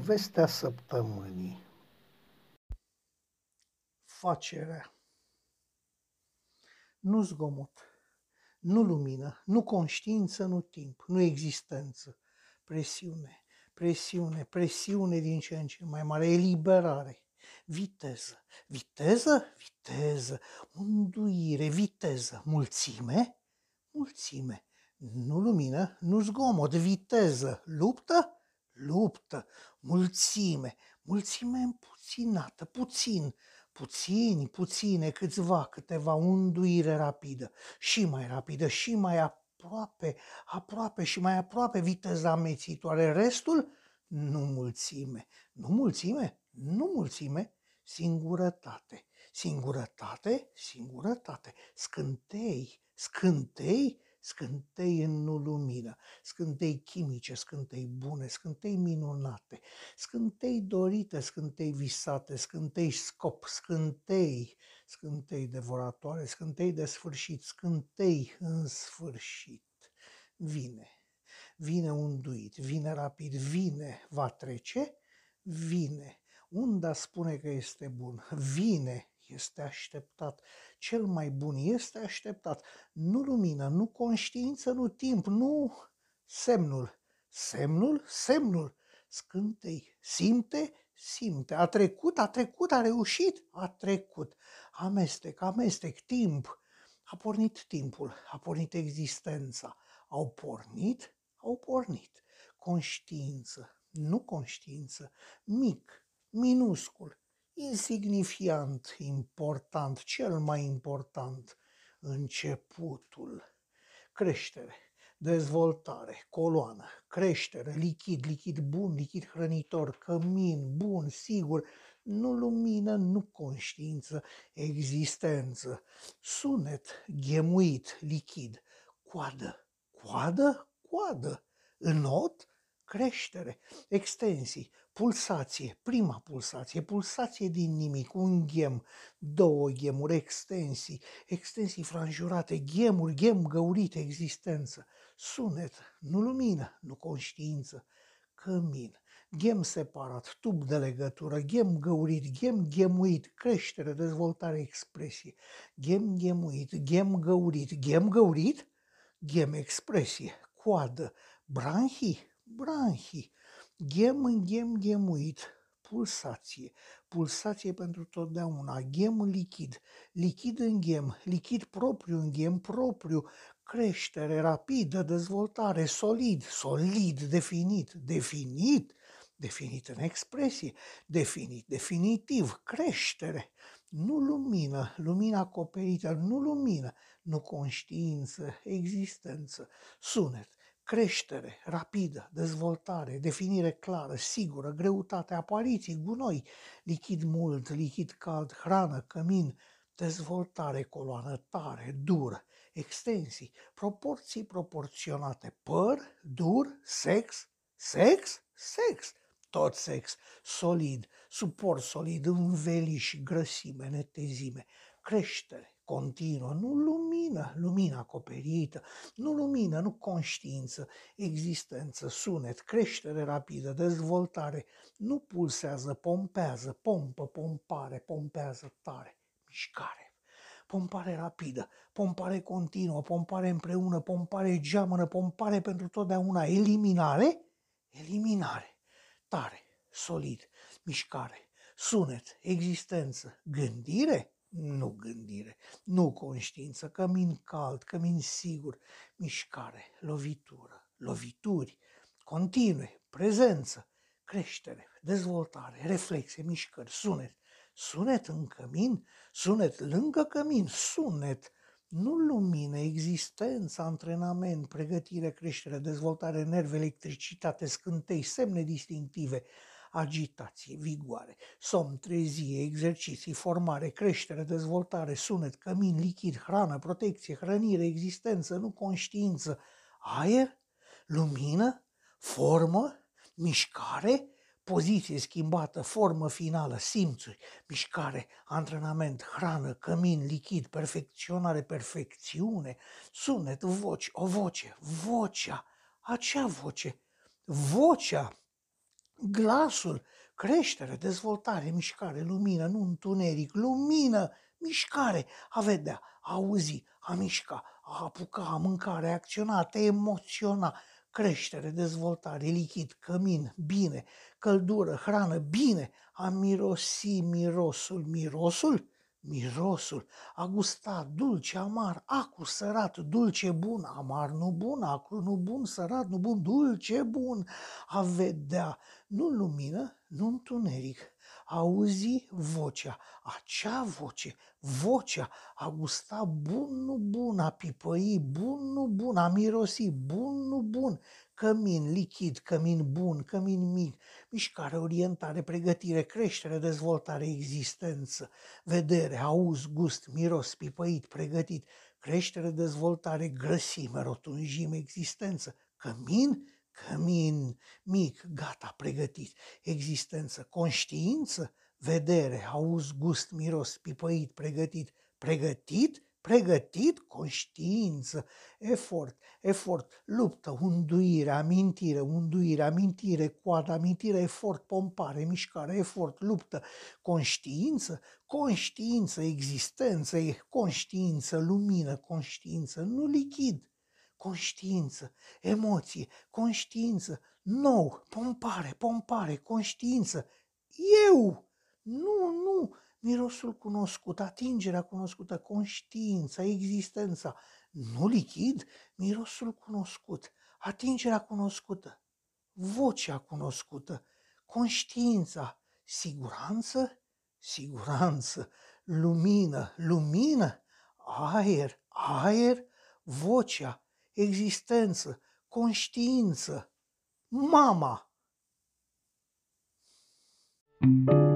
Povestea săptămânii. Facerea Nu zgomot, nu lumină, nu conștiință, nu timp, nu existență, presiune, presiune, presiune din ce în ce mai mare, eliberare, viteză, viteză, viteză, unduire, viteză, mulțime, mulțime, nu lumină, nu zgomot, viteză, luptă, luptă, mulțime, mulțime împuținată, puțin, puțini, puține, câțiva, câteva, unduire rapidă, și mai rapidă, și mai aproape, aproape și mai aproape viteza amețitoare. Restul, nu mulțime, nu mulțime, nu mulțime, singurătate, singurătate, singurătate, scântei, scântei, scântei în lumină, scântei chimice, scântei bune, scântei minunate, scântei dorite, scântei visate, scântei scop, scântei, scântei devoratoare, scântei de sfârșit, scântei în sfârșit. Vine, vine unduit, vine rapid, vine, va trece, vine. Unda spune că este bun, vine, este așteptat. Cel mai bun este așteptat. Nu lumină, nu conștiință, nu timp, nu semnul. Semnul, semnul. Scântei, simte, simte. A trecut, a trecut, a reușit, a trecut. Amestec, amestec, timp. A pornit timpul, a pornit existența. Au pornit, au pornit. Conștiință, nu conștiință, mic, minuscul, insignifiant, important, cel mai important, începutul, creștere, dezvoltare, coloană, creștere, lichid, lichid bun, lichid hrănitor, cămin, bun, sigur, nu lumină, nu conștiință, existență, sunet, ghemuit, lichid, coadă, coadă, coadă, înot, creștere, extensii, pulsație, prima pulsație, pulsație din nimic, un ghem, două ghemuri, extensii, extensii franjurate, ghemuri, ghem găurite, existență, sunet, nu lumină, nu conștiință, cămin, ghem separat, tub de legătură, ghem găurit, ghem ghemuit, creștere, dezvoltare, expresie, ghem ghemuit, ghem găurit, ghem găurit, ghem expresie, coadă, branhii, branhii, ghem în ghem ghemuit, pulsație, pulsație pentru totdeauna, ghem lichid, lichid în ghem, lichid propriu în ghem propriu, creștere rapidă, dezvoltare, solid, solid, definit, definit, definit în expresie, definit, definitiv, creștere, nu lumină, lumină acoperită, nu lumină, nu conștiință, existență, sunet, creștere rapidă, dezvoltare, definire clară, sigură, greutate, apariții, gunoi, lichid mult, lichid cald, hrană, cămin, dezvoltare, coloană tare, dur, extensii, proporții proporționate, păr, dur, sex, sex, sex, tot sex, solid, suport solid, înveliș, grăsime, netezime, creștere, continuă, nu lumină, lumină acoperită, nu lumină, nu conștiință, existență, sunet, creștere rapidă, dezvoltare, nu pulsează, pompează, pompă, pompare, pompează tare, mișcare, pompare rapidă, pompare continuă, pompare împreună, pompare geamănă, pompare pentru totdeauna, eliminare, eliminare, tare, solid, mișcare, sunet, existență, gândire, nu gândire, nu conștiință, cămin cald, cămin sigur, mișcare, lovitură, lovituri, continue, prezență, creștere, dezvoltare, reflexe, mișcări, sunet, sunet în cămin, sunet lângă cămin, sunet, nu lumină, existență, antrenament, pregătire, creștere, dezvoltare, nervi, electricitate, scântei, semne distinctive, agitație, vigoare, somn, trezie, exerciții, formare, creștere, dezvoltare, sunet, cămin, lichid, hrană, protecție, hrănire, existență, nu conștiință, aer, lumină, formă, mișcare, poziție schimbată, formă finală, simțuri, mișcare, antrenament, hrană, cămin, lichid, perfecționare, perfecțiune, sunet, voci, o voce, vocea, acea voce, vocea, glasul, creștere, dezvoltare, mișcare, lumină, nu întuneric, lumină, mișcare, a vedea, a auzi, a mișca, a apuca, a mânca, a reacționa, a te emoționa, creștere, dezvoltare, lichid, cămin, bine, căldură, hrană, bine, a mirosi mirosul, mirosul, mirosul, a gusta dulce, amar, acu, sărat, dulce, bun, amar, nu bun, acru, nu bun, sărat, nu bun, dulce, bun, a vedea, nu lumină, nu întuneric, auzi vocea, acea voce, vocea, a gusta bun, nu bun, a pipăi bun, nu bun, a mirosi bun, nu bun, cămin lichid, cămin bun, cămin mic, mișcare, orientare, pregătire, creștere, dezvoltare, existență, vedere, auz, gust, miros, pipăit, pregătit, creștere, dezvoltare, grăsime, rotunjime, existență, cămin, cămin mic, gata, pregătit, existență, conștiință, vedere, auz, gust, miros, pipăit, pregătit, pregătit, pregătit, conștiință, efort, efort, luptă, unduire, amintire, unduire, amintire, coadă, amintire, efort, pompare, mișcare, efort, luptă, conștiință, conștiință, existență, conștiință, lumină, conștiință, nu lichid, conștiință, emoție, conștiință, nou, pompare, pompare, conștiință, eu, nu, nu, mirosul cunoscut, atingerea cunoscută, conștiința, existența, nu lichid, mirosul cunoscut, atingerea cunoscută, vocea cunoscută, conștiința, siguranță, siguranță, lumină, lumină, aer, aer, vocea, existență, conștiință, mama. thank you